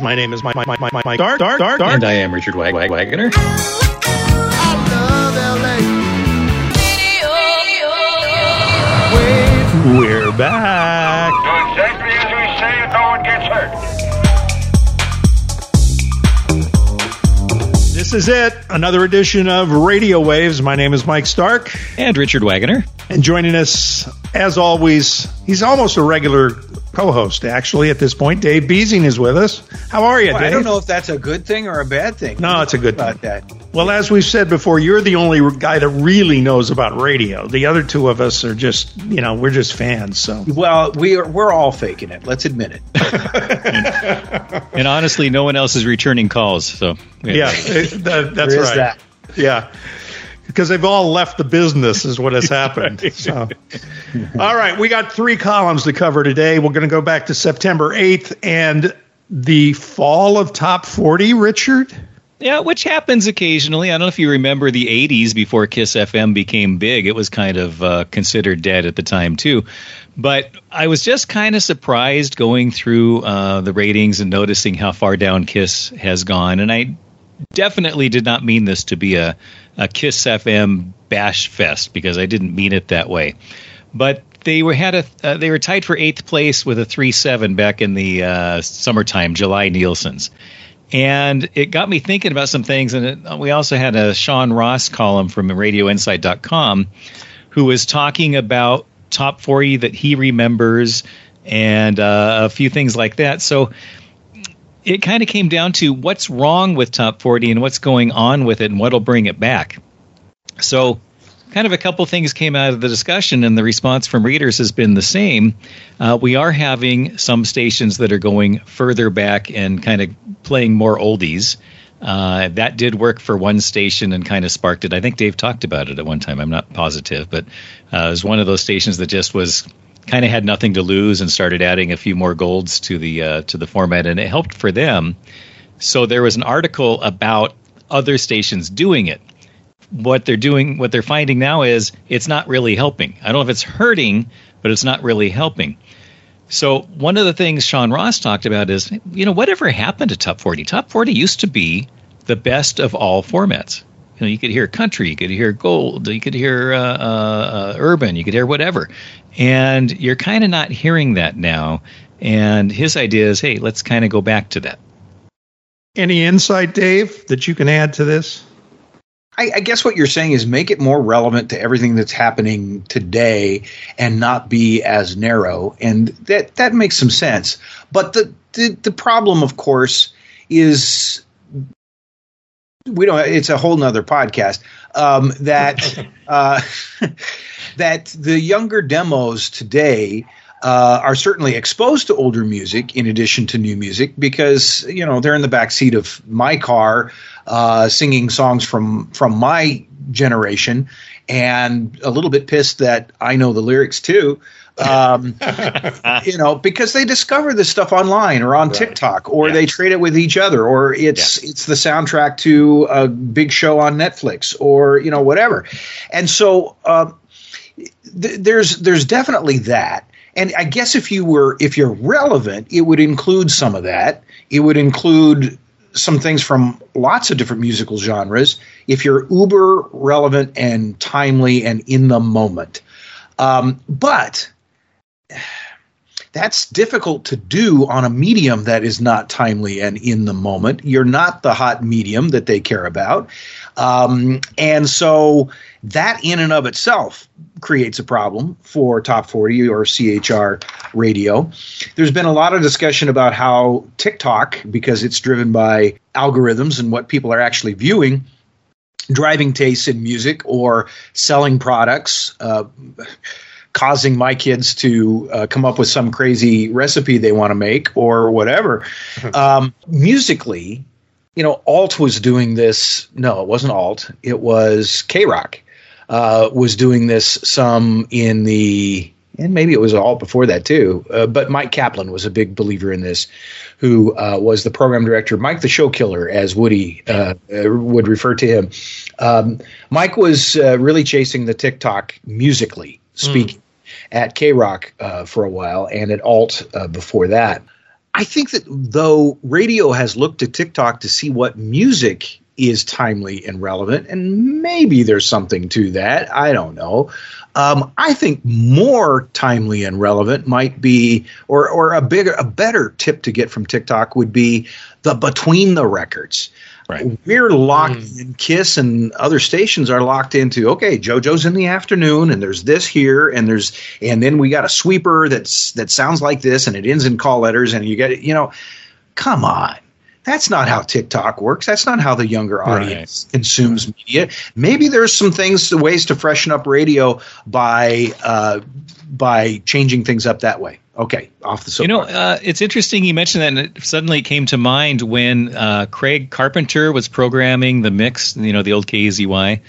My name is Mike, Mike, Mike, Mike, Mike Dark, Dark, Dark, Dark. And I am Richard Wag- Wag- Wagner. We're back. Do exactly as we say and no one gets hurt. This is it. Another edition of Radio Waves. My name is Mike Stark. And Richard Wagner. And joining us, as always, he's almost a regular co-host. Actually, at this point, Dave Beasing is with us. How are you, Well, Dave? I don't know if that's a good thing or a bad thing. No, it's a good about thing. that. Well, as we've said before, you're the only guy that really knows about radio. The other two of us are just, you know, we're just fans. So Well, we are we're all faking it. Let's admit it. And honestly, no one else is returning calls. So yeah, it- that, that's There is right. that. Yeah. Because they've all left the business, is what has happened. So. All right, we got three columns to cover today. We're going to go back to September 8th and the fall of top 40, Richard. Yeah, which happens occasionally. I don't know if you remember the 80s before Kiss FM became big. It was kind of uh, considered dead at the time, too. But I was just kind of surprised going through uh, the ratings and noticing how far down Kiss has gone. And I definitely did not mean this to be a, a Kiss FM bash fest because I didn't mean it that way. But they were had a uh, they were tied for eighth place with a three seven back in the uh, summertime July Nielsen's, and it got me thinking about some things. And it, we also had a Sean Ross column from RadioInsight.com who was talking about top 40 that he remembers and uh, a few things like that. So it kind of came down to what's wrong with top 40 and what's going on with it and what'll bring it back. So kind of a couple things came out of the discussion, and the response from readers has been the same. Uh, we are having some stations that are going further back and kind of playing more oldies. Uh, that did work for one station and kind of sparked it. I think Dave talked about it at one time. I'm not positive, but uh, it was one of those stations that just was kind of had nothing to lose and started adding a few more golds to the uh, to the format, and it helped for them. So there was an article about other stations doing it what they're doing, what they're finding now is it's not really helping. I don't know if it's hurting, but it's not really helping. So one of the things Sean Ross talked about is, you know, whatever happened to Top 40? Top 40 used to be the best of all formats. You know, you could hear country, you could hear gold, you could hear uh, uh, uh, urban, you could hear whatever, and you're kind of not hearing that now. And his idea is, hey, let's kind of go back to that. Any insight, Dave, that you can add to this? I, I guess what you're saying is make it more relevant to everything that's happening today and not be as narrow, and that that makes some sense. But the the, the problem, of course, is we don't. It's a whole nother podcast. Um, that uh, that the younger demos today uh, are certainly exposed to older music in addition to new music because you know they're in the back seat of my car uh, singing songs from from my generation and a little bit pissed that I know the lyrics too. Um, you know, because they discover this stuff online or on TikTok, or Yeah. they trade it with each other, or it's it's the soundtrack to a big show on Netflix, or you know whatever. And so um, th- there's there's definitely that. And I guess if you were if you're relevant, it would include some of that. It would include some things from lots of different musical genres. If you're uber relevant and timely and in the moment, um, but that's difficult to do on a medium that is not timely and in the moment. You're not the hot medium that they care about. Um, and so that in and of itself creates a problem for top 40 or CHR radio. There's been a lot of discussion about how TikTok, because it's driven by algorithms and what people are actually viewing, driving tastes in music or selling products. Uh, causing my kids to uh, come up with some crazy recipe they want to make or whatever. um, musically, you know, Alt was doing this. No, it wasn't Alt. It was K Rock uh, was doing this some in the. And maybe it was Alt before that too. Uh, but Mike Kaplan was a big believer in this, who uh, was the program director, Mike the Show Killer, as Woody uh, uh, would refer to him. Um, Mike was uh, really chasing the TikTok musically speaking at K Rock uh, for a while and at Alt uh, before that. I think that though radio has looked to TikTok to see what music is timely and relevant, and maybe there's something to that. I don't know. Um, I think more timely and relevant might be, or or a bigger, a better tip to get from TikTok would be the between the records. Right. We're locked in. Kiss and other stations are locked into. Okay, JoJo's in the afternoon, and there's this here, and there's, and then we got a sweeper that's that sounds like this, and it ends in call letters, and you get, you know, come on. That's not how TikTok works. That's not how the younger audience right. consumes media. Maybe there's some things, ways to freshen up radio by uh, by changing things up that way. Okay, off the soapbox. You know, uh, it's interesting you mentioned that, and it suddenly came to mind when uh, Craig Carpenter was programming the mix, you know, the old KZY,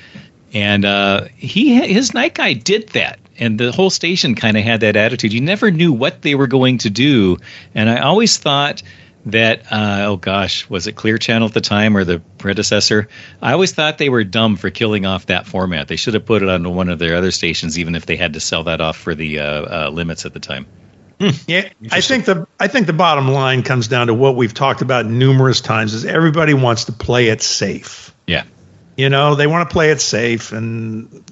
and uh, he his night guy did that, and the whole station kind of had that attitude. You never knew what they were going to do, and I always thought that uh, oh gosh was it clear channel at the time or the predecessor i always thought they were dumb for killing off that format they should have put it on one of their other stations even if they had to sell that off for the uh, uh, limits at the time. Yeah, I think the I think the bottom line comes down to what we've talked about numerous times is everybody wants to play it safe. Yeah. You know, they want to play it safe and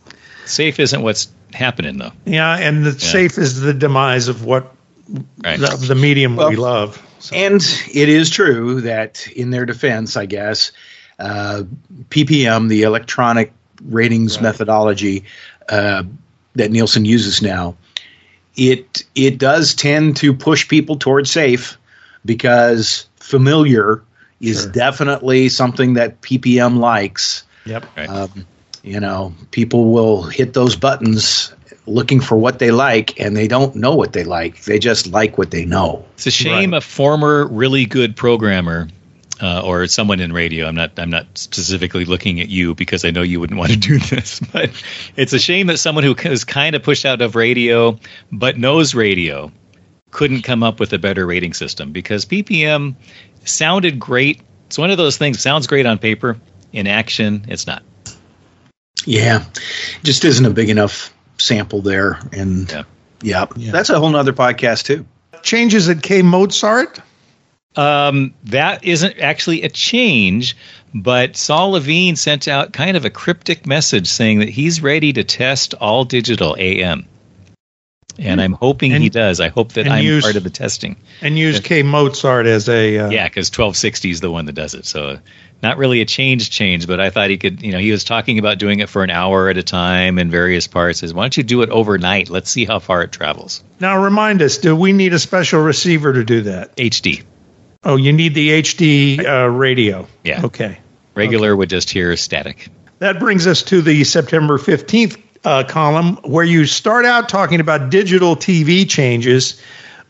safe isn't what's happening though. Yeah, and the yeah. safe is the demise of what right. the, the, medium well, we love. So. And it is true that in their defense, I guess, uh, PPM, the electronic ratings right. methodology uh, that Nielsen uses now, it it does tend to push people towards safe because familiar is sure. definitely something that PPM likes. Yep. Um, you know, people will hit those buttons looking for what they like and they don't know what they like. They just like what they know. It's a shame right. a former really good programmer uh, or someone in radio. I'm not. I'm not specifically looking at you because I know you wouldn't want to do this. But it's a shame that someone who is kind of pushed out of radio but knows radio couldn't come up with a better rating system because PPM sounded great. It's one of those things. Sounds great on paper. In action, it's not. Yeah, just isn't a big enough sample there, and yeah, yeah, yeah. that's a whole nother podcast too. Changes at K Mozart um, that isn't actually a change, but Saul Levine sent out kind of a cryptic message saying that he's ready to test all digital AM. And I'm hoping and, he does. I hope that I'm use, part of the testing. And use K Mozart as a uh, yeah, because 1260 is the one that does it. So not really a change change, but I thought he could. You know, he was talking about doing it for an hour at a time in various parts. Is why don't you do it overnight? Let's see how far it travels. Now remind us, do we need a special receiver to do that? HD. Oh, you need the HD uh, radio. Yeah. Okay. Regular okay. would just hear static. That brings us to the September 15th uh, column where you start out talking about digital TV changes,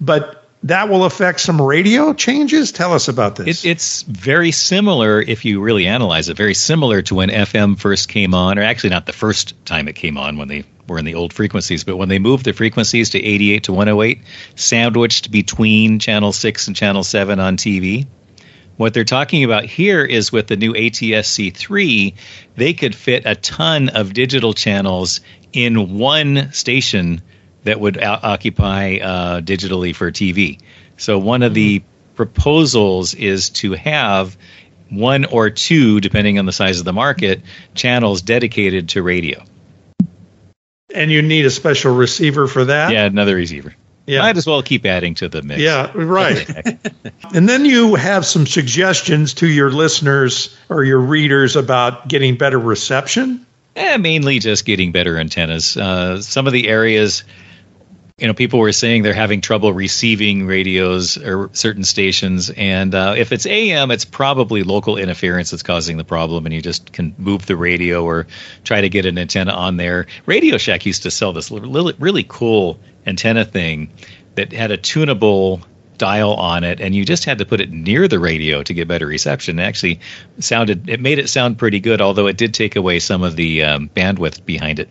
but that will affect some radio changes. Tell us about this. It, it's very similar, if you really analyze it, very similar to when FM first came on, or actually not the first time it came on when they were in the old frequencies, but when they moved the frequencies to 88 to 108, sandwiched between channel 6 and channel 7 on TV. What they're talking about here is with the new ATSC3, they could fit a ton of digital channels in one station that would o- occupy uh, digitally for TV. So one of the proposals is to have one or two, depending on the size of the market, channels dedicated to radio. And you need a special receiver for that? Yeah, another receiver. Yeah. Might as well keep adding to the mix. Yeah, right. and then you have some suggestions to your listeners or your readers about getting better reception? Eh, mainly just getting better antennas. Uh, some of the areas you know, people were saying they're having trouble receiving radios or certain stations, and uh, if it's AM, it's probably local interference that's causing the problem, and you just can move the radio or try to get an antenna on there. Radio Shack used to sell this really, really cool antenna thing that had a tunable dial on it, and you just had to put it near the radio to get better reception. It actually sounded, it made it sound pretty good, although it did take away some of the um, bandwidth behind it.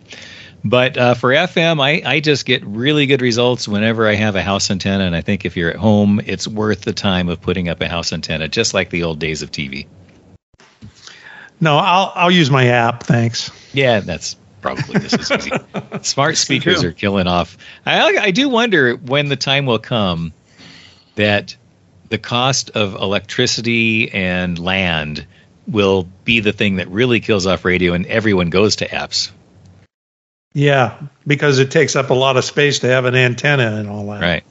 But uh, for FM, I, I just get really good results whenever I have a house antenna. And I think if you're at home, it's worth the time of putting up a house antenna, just like the old days of TV. No, I'll I'll use my app. Thanks. Yeah, that's probably just as easy. Smart speakers are killing off. I I do wonder when the time will come that the cost of electricity and land will be the thing that really kills off radio, and everyone goes to apps. Yeah, because it takes up a lot of space to have an antenna and all that. Right.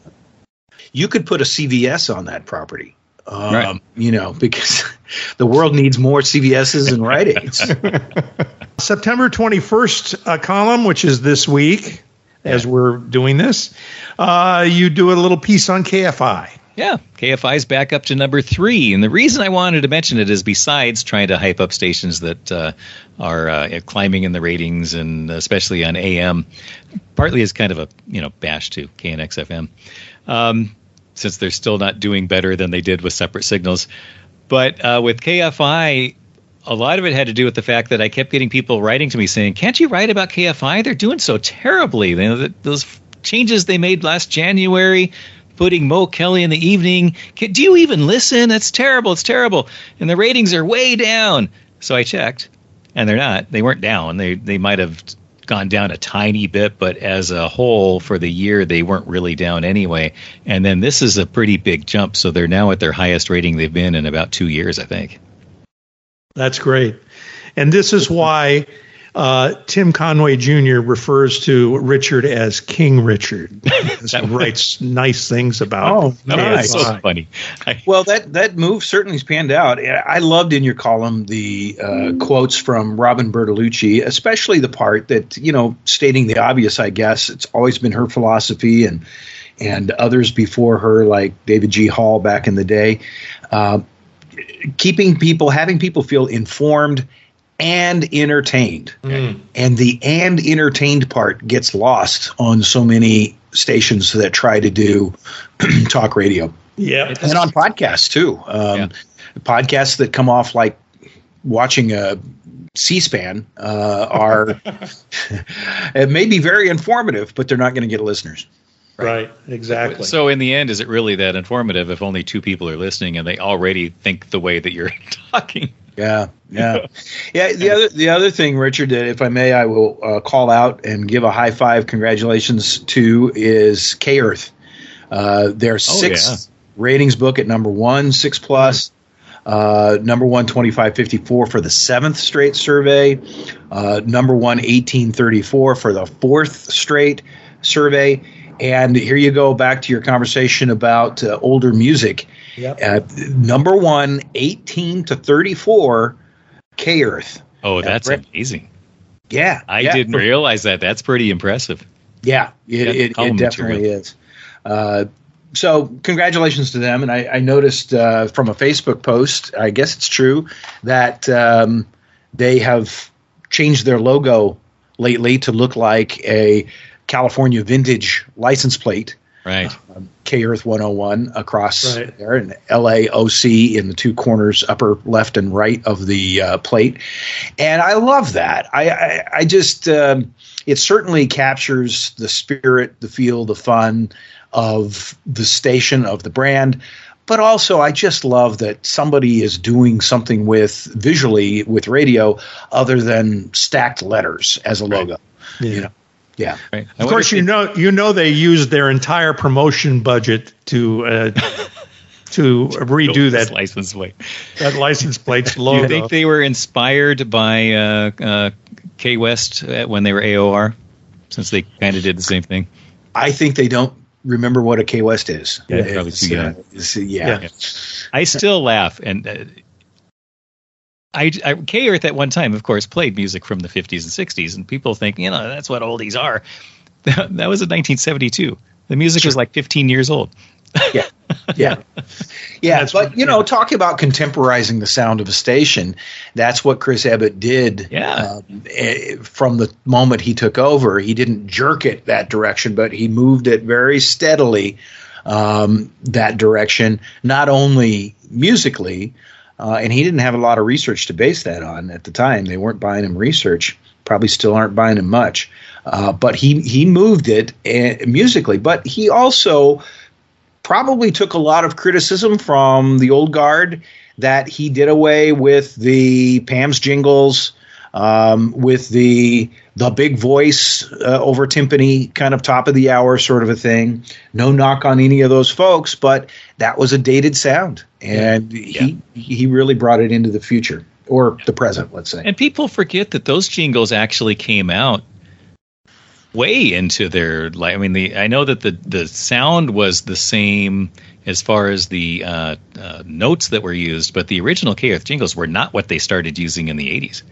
You could put a CVS on that property. Um, Right. You know, because the world needs more CVSs and Rite Aids. September 21st uh, column, which is this week as we're doing this, uh, you do a little piece on KFI. Yeah, KFI's back up to number three, and the reason I wanted to mention it is besides trying to hype up stations that uh, are uh, climbing in the ratings, and especially on AM, partly as kind of a you know bash to KNX FM, um, since they're still not doing better than they did with separate signals. But uh, with KFI, a lot of it had to do with the fact that I kept getting people writing to me saying, "Can't you write about KFI? They're doing so terribly. You know, those changes they made last January." Putting Mo Kelly in the evening. Do you even listen? That's terrible. It's terrible. And the ratings are way down. So I checked, and they're not. They weren't down. They they might have gone down a tiny bit, but as a whole for the year, they weren't really down anyway. And then this is a pretty big jump. So they're now at their highest rating they've been in about two years, I think. That's great. And this is why uh, Tim Conway Jr. refers to Richard as King Richard. he writes nice things about. Oh, Oh, Nice. that's so funny. Well, that that move certainly's panned out. I loved in your column the uh, quotes from Robin Bertolucci, especially the part that you know, stating the obvious. I guess it's always been her philosophy, and and others before her, like David G. Hall back in the day, uh, keeping people, having people feel informed and entertained. And the and entertained part gets lost on so many stations that try to do talk radio Yeah. and on podcasts too. Um, Yeah. Podcasts that come off like watching a C-SPAN uh, are it may be very informative, but they're not going to get listeners. Right. Exactly. So in the end, is it really that informative if only two people are listening and they already think the way that you're talking? Yeah, yeah, yeah. The other the other thing, Richard, that if I may, I will uh, call out and give a high five, congratulations to is K Earth. Uh, their sixth ratings book at number one, six plus. Uh, number one, 2554 for the seventh straight survey. Uh, number one, 1834 for the fourth straight survey. And here you go back to your conversation about uh, older music. Yep. Uh, number one, 18 to 34, K Earth. Oh, that's right. amazing. Yeah. I yeah, didn't realize that. That's pretty impressive. Yeah, it, it, it definitely material. is. Uh, so, congratulations to them. And I, I noticed uh, from a Facebook post, I guess it's true, that um, they have changed their logo lately to look like a California vintage license plate. Right. K Earth 101 across Right. there, and LAOC in the two corners, upper left and right of the uh, plate. And I love that. I, I, I just, um, it certainly captures the spirit, the feel, the fun of the station, of the brand. But also, I just love that somebody is doing something with visually with radio other than stacked letters as a logo. You know, yeah. Right. Of course, if you know you know they used their entire promotion budget to uh, to redo that license plate. that license plate's Do logo. you think they were inspired by uh, uh, K West uh, when they were AOR, since they kind of did the same thing? I think they don't remember what a K West is. Yeah, probably too young. uh, it's, uh, yeah. Yeah. I still laugh, and uh, I, I K Earth at one time, of course, played music from the 50s and 60s, and people think you know that's what oldies are. That, that was in 1972. The music was like 15 years old. yeah, yeah, yeah. That's but you know, yeah. talk about contemporizing the sound of a station. That's what Chris Abbott did. Yeah. um, from the moment he took over, he didn't jerk it that direction, but he moved it very steadily um, that direction. Not only musically, uh, and he didn't have a lot of research to base that on at the time. They weren't buying him research. Probably still aren't buying him much. Uh, but he he moved it uh, musically. But he also probably took a lot of criticism from the old guard that he did away with the PAMS jingles, um, with the the big voice uh, over timpani kind of top of the hour sort of a thing. No knock on any of those folks, but that was a dated sound, and he he really brought it into the future or the present, let's say. And people forget that those jingles actually came out way into their like. I mean, the I know that the the sound was the same as far as the uh, uh, notes that were used, but the original K Earth jingles were not what they started using in the '80s.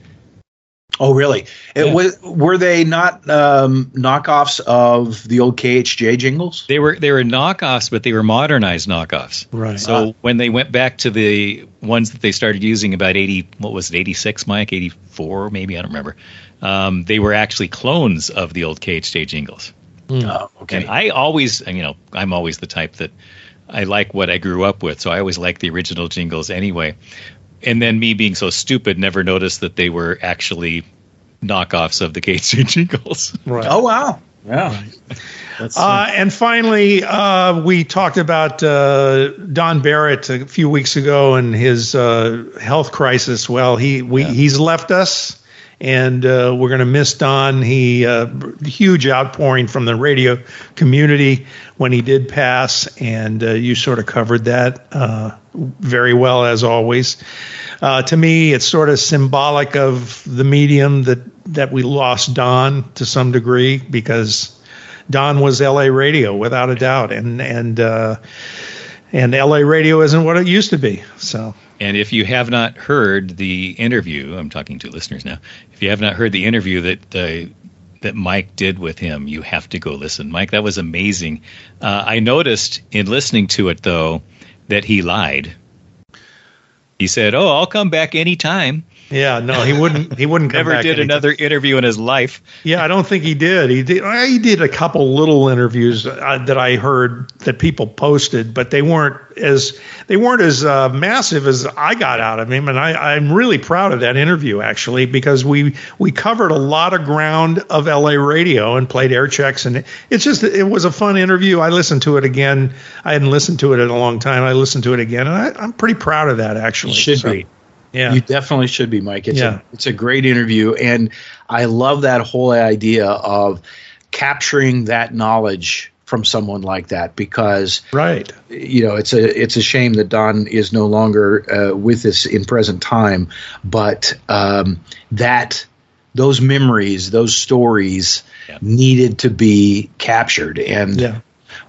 Oh, really? It Yeah. was, were they not um, knockoffs of the old KHJ jingles? They were they were knockoffs, but they were modernized knockoffs. Right. So when they went back to the ones that they started using about eighty, what was it, eighty six, Mike, eighty four, maybe I don't remember. Um, they were actually clones of the old KHJ jingles. Oh, okay. And I always, you know, I'm always the type that I like what I grew up with, so I always like the original jingles anyway. And then me being so stupid, never noticed that they were actually knockoffs of the KHJ jingles. Right. oh, wow. Yeah. That's, Uh, and finally, uh, we talked about uh, Don Barrett a few weeks ago and his uh, health crisis. Well, he we, he's left us, and uh, we're going to miss Don. He uh, huge outpouring from the radio community when he did pass, and uh, you sort of covered that uh, very well as always. Uh, to me, it's sort of symbolic of the medium that that we lost Don to some degree because. Don was LA radio without a doubt, and and uh, and LA radio isn't what it used to be. So And if you have not heard the interview, I'm talking to listeners now. If you have not heard the interview that uh, that Mike did with him, you have to go listen. Mike, that was amazing. Uh, I noticed in listening to it though that he lied. He said, "Oh, I'll come back anytime." Yeah, no, he wouldn't. He wouldn't come Never back did anytime. another interview in his life. Yeah, I don't think he did. He did. He did a couple little interviews uh, that I heard that people posted, but they weren't as they weren't as uh, massive as I got out of him. And I, I'm really proud of that interview actually because we we covered a lot of ground of LA radio and played air checks, and it's just it was a fun interview. I listened to it again. I hadn't listened to it in a long time. I listened to it again, and I, I'm pretty proud of that actually. Should So, be. Yeah. You definitely should be, Mike. It's Yeah. a it's a great interview, and I love that whole idea of capturing that knowledge from someone like that because right. you know it's a it's a shame that Don is no longer uh, with us in present time, but um, that those memories, those stories Yeah. needed to be captured, and Yeah.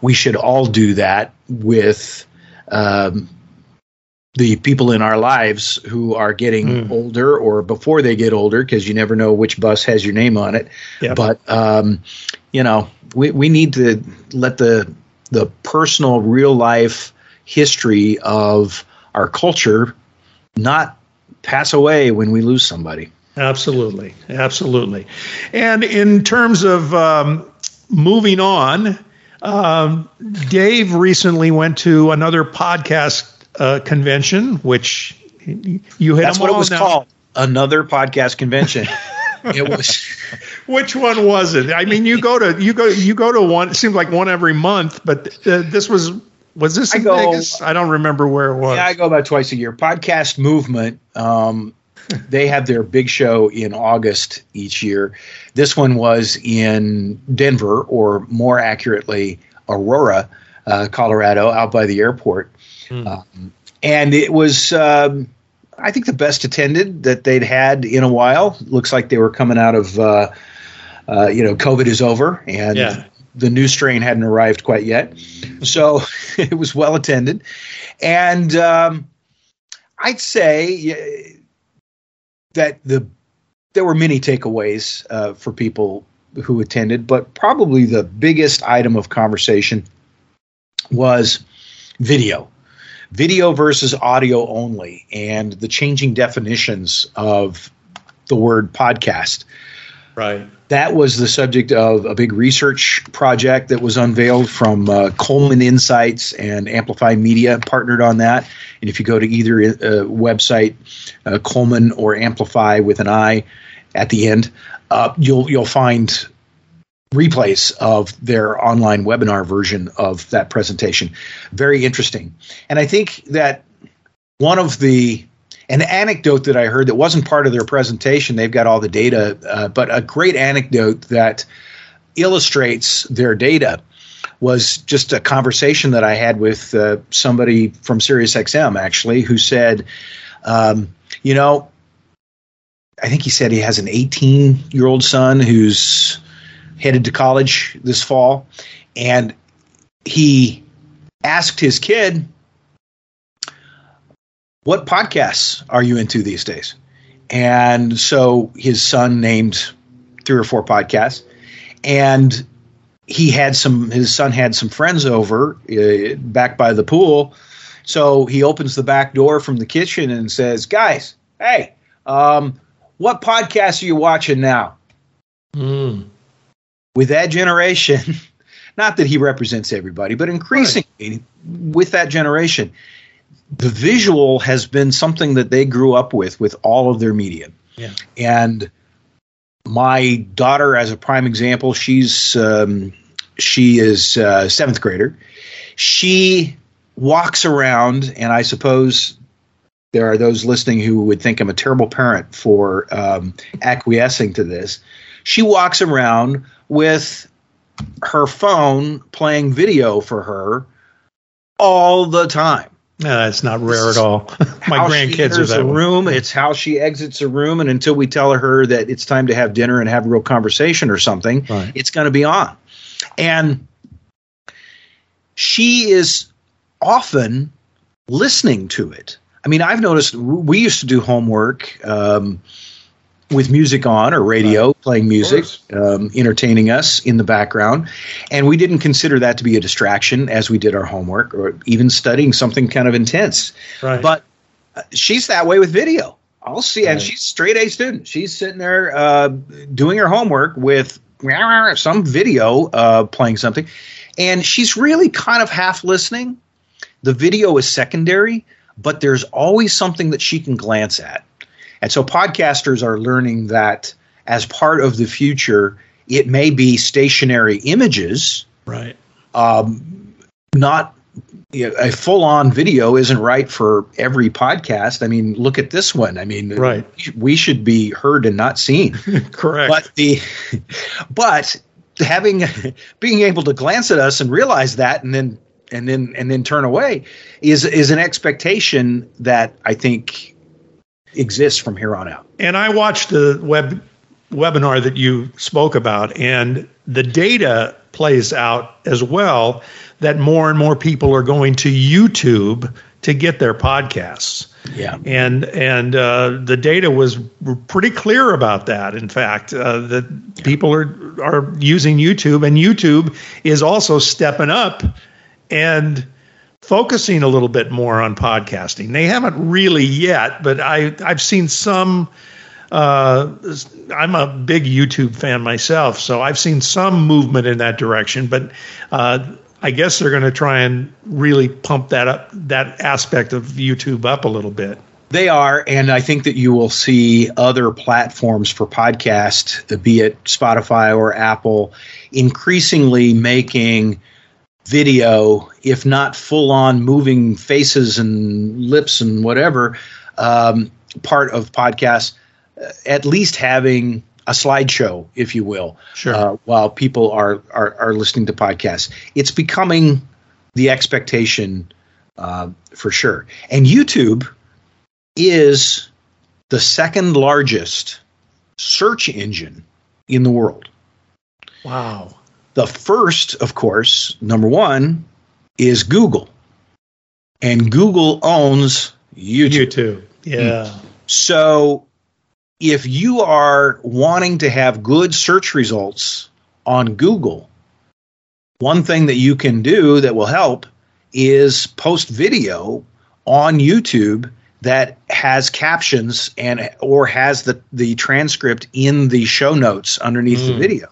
we should all do that with um, the people in our lives who are getting Mm. older or before they get older, because you never know which bus has your name on it. Yeah. But um, you know, we, we need to let the the personal, real life history of our culture not pass away when we lose somebody. Absolutely, absolutely. And in terms of um, moving on, um, Dave recently went to another podcast uh, convention, which you hit That's what it was now. called. Another podcast convention. it was Which one was it? I mean, you go to you go you go to one. It seems like one every month, but uh, this was was this I in go- Vegas? I don't remember where it was. Yeah, I go about twice a year. Podcast Movement, um, they have their big show in August each year. This one was in Denver, or more accurately, Aurora, uh, Colorado, out by the airport. Um, and it was, um, I think, the best attended that they'd had in a while. Looks like they were coming out of, uh, uh, you know, COVID is over, and Yeah. the new strain hadn't arrived quite yet. So it was well attended. And um, I'd say that the there were many takeaways uh, for people who attended, but probably the biggest item of conversation was video. Video versus audio only, and the changing definitions of the word podcast right. that was the subject of a big research project that was unveiled from uh, Coleman Insights and Amplify Media partnered on that. And if you go to either uh, website, uh, Coleman or Amplify with an I at the end, uh, you'll you'll find replays of their online webinar version of that presentation. Very interesting, and I think that one of the an anecdote that I heard that wasn't part of their presentation. They've got all the data, uh, but a great anecdote that illustrates their data was just a conversation that I had with uh, somebody from SiriusXM actually, who said, um, you know, I think he said he has an 18 year old son who's headed to college this fall, and he asked his kid, What podcasts are you into these days? And so his son named three or four podcasts, and he had some, his son had some friends over uh, back by the pool. So he opens the back door from the kitchen and says, Guys, hey, um, what podcasts are you watching now? Mm. With that generation, not that he represents everybody, but increasingly right. with that generation, the visual has been something that they grew up with with all of their media. Yeah. And my daughter, as a prime example, she's um, she is a seventh grader. She walks around, and I suppose there are those listening who would think I'm a terrible parent for um, acquiescing to this. She walks around with her phone playing video for her all the time. No, that's not rare at all. My grandkids are that a room. It's how she exits a room, and until we tell her that it's time to have dinner and have a real conversation or something, right. it's going to be on. And she is often listening to it. I mean, I've noticed we used to do homework um, with music on or radio, right. playing music, um, entertaining us in the background. And we didn't consider that to be a distraction as we did our homework or even studying something kind of intense. Right. But uh, she's that way with video. I'll see, right. and she's straight A student. She's sitting there uh, doing her homework with some video uh, playing something, and she's really kind of half listening. The video is secondary, but there's always something that she can glance at. And so podcasters are learning that as part of the future, it may be stationary images. Right. Um, not you know, a full on video isn't right for every podcast. I mean, look at this one. I mean, right. we should be heard and not seen. Correct. But the but having being able to glance at us and realize that and then and then and then turn away is is an expectation that I think exists from here on out. And I watched the web webinar that you spoke about, and the data plays out as well that more and more people are going to YouTube to get their podcasts. Yeah, and and uh, the data was pretty clear about that. In fact, uh, that yeah. people are are using YouTube, and YouTube is also stepping up and focusing a little bit more on podcasting. They haven't really yet, but I I've seen some. Uh, I'm a big YouTube fan myself, so I've seen some movement in that direction. But uh, I guess they're going to try and really pump that up, that aspect of YouTube up a little bit. They are, and I think that you will see other platforms for podcast, be it Spotify or Apple, increasingly making video, if not full on moving faces and lips and whatever, um, part of podcasts, uh, at least having a slideshow, if you will, sure. uh, while people are, are, are listening to podcasts. It's becoming the expectation uh, for sure. And YouTube is the second largest search engine in the world. Wow. The first, of course, number one, is Google. And Google owns YouTube. YouTube. Yeah. So if you are wanting to have good search results on Google, one thing that you can do that will help is post video on YouTube that has captions and or has the the transcript in the show notes underneath mm. the video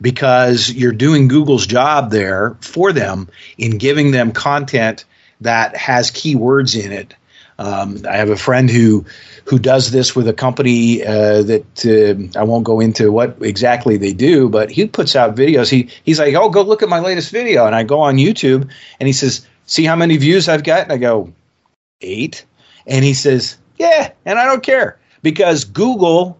because you're doing Google's job there for them in giving them content that has keywords in it. Um, I have a friend who who does this with a company uh, that uh, I won't go into what exactly they do, but he puts out videos. He he's like, "Oh, go look at my latest video," and I go on YouTube, and he says, "See how many views I've got?" And I go, eight, and he says, Yeah, and I don't care because Google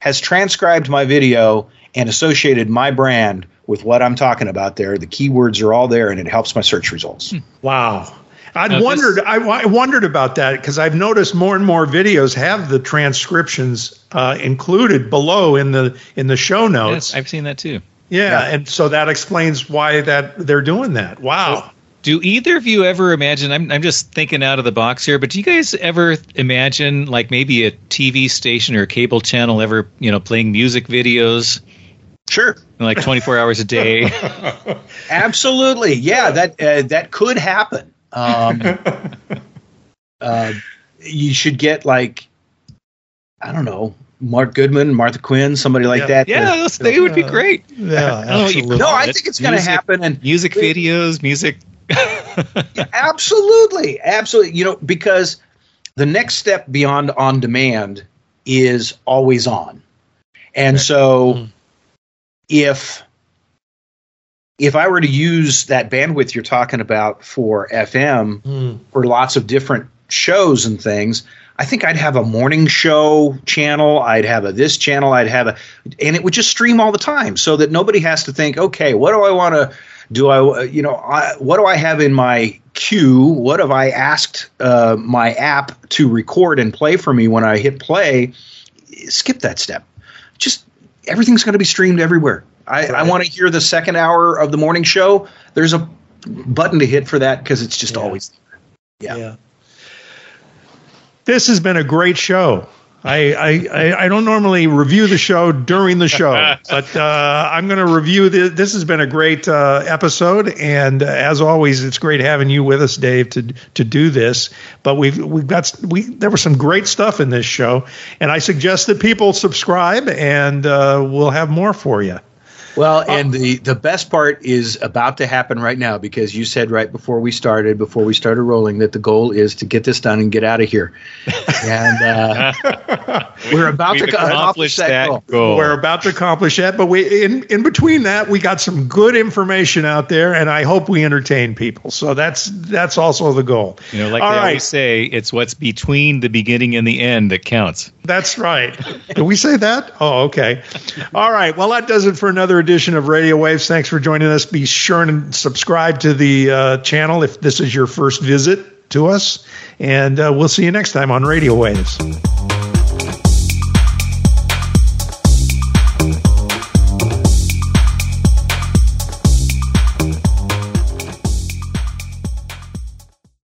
has transcribed my video and associated my brand with what I'm talking about there. The keywords are all there and it helps my search results. Wow. I Now, this- wondered. I, I wondered about that because I've noticed more and more videos have the transcriptions uh, included below in the in the show notes. Yes, I've seen that too. yeah, Yeah. and so that explains why that they're doing that. Wow. Do either of you ever imagine? I'm, I'm just thinking out of the box here, but do you guys ever imagine like maybe a TV station or a cable channel ever, you know, playing music videos Sure. like 24 hours a day? Absolutely. Yeah, that uh, that could happen. Um, uh, you should get like I don't know, Mark Goodman, Martha Quinn, somebody like Yeah. that. yeah, those, they would be great. Yeah, I don't know what you absolutely. No, I think it's going to happen, and Music videos, music. absolutely, absolutely. You know, because the next step beyond on demand is always on, and so if if I were to use that bandwidth you're talking about for FM Hmm. for lots of different shows and things, I think I'd have a morning show channel. I'd have a this channel. I'd have a, and it would just stream all the time, so that nobody has to think, okay, what do I want to do? I, you know, I, what do I have in my queue? What have I asked uh, my app to record and play for me when I hit play? Skip that step. Just everything's going to be streamed everywhere. I, I want to hear the second hour of the morning show. There's a button to hit for that because it's just Yeah. always Yeah. Yeah. This has been a great show. I, I, I- don't normally review the show during the show, but uh, I'm going to review the, this. has been a great uh, episode, and uh, as always, it's great having you with us, Dave, to to do this. But we've we've got we there was some great stuff in this show, and I suggest that people subscribe, and uh, we'll have more for you. Well, and the the best part is about to happen right now because you said right before we started, before we started rolling, that the goal is to get this done and get out of here. And uh, we're about to accomplish accomplished that, that goal. goal. We're about to accomplish that, but we in in between that we got some good information out there, and I hope we entertain people. So that's that's also the goal. You know, like All they right. always say, it's what's between the beginning and the end that counts. That's right. Did we say that? Oh, okay. All right. Well, that does it for another edition of Radio Waves. Thanks for joining us. Be sure and subscribe to the uh, channel if this is your first visit to us, and uh, we'll see you next time on Radio Waves.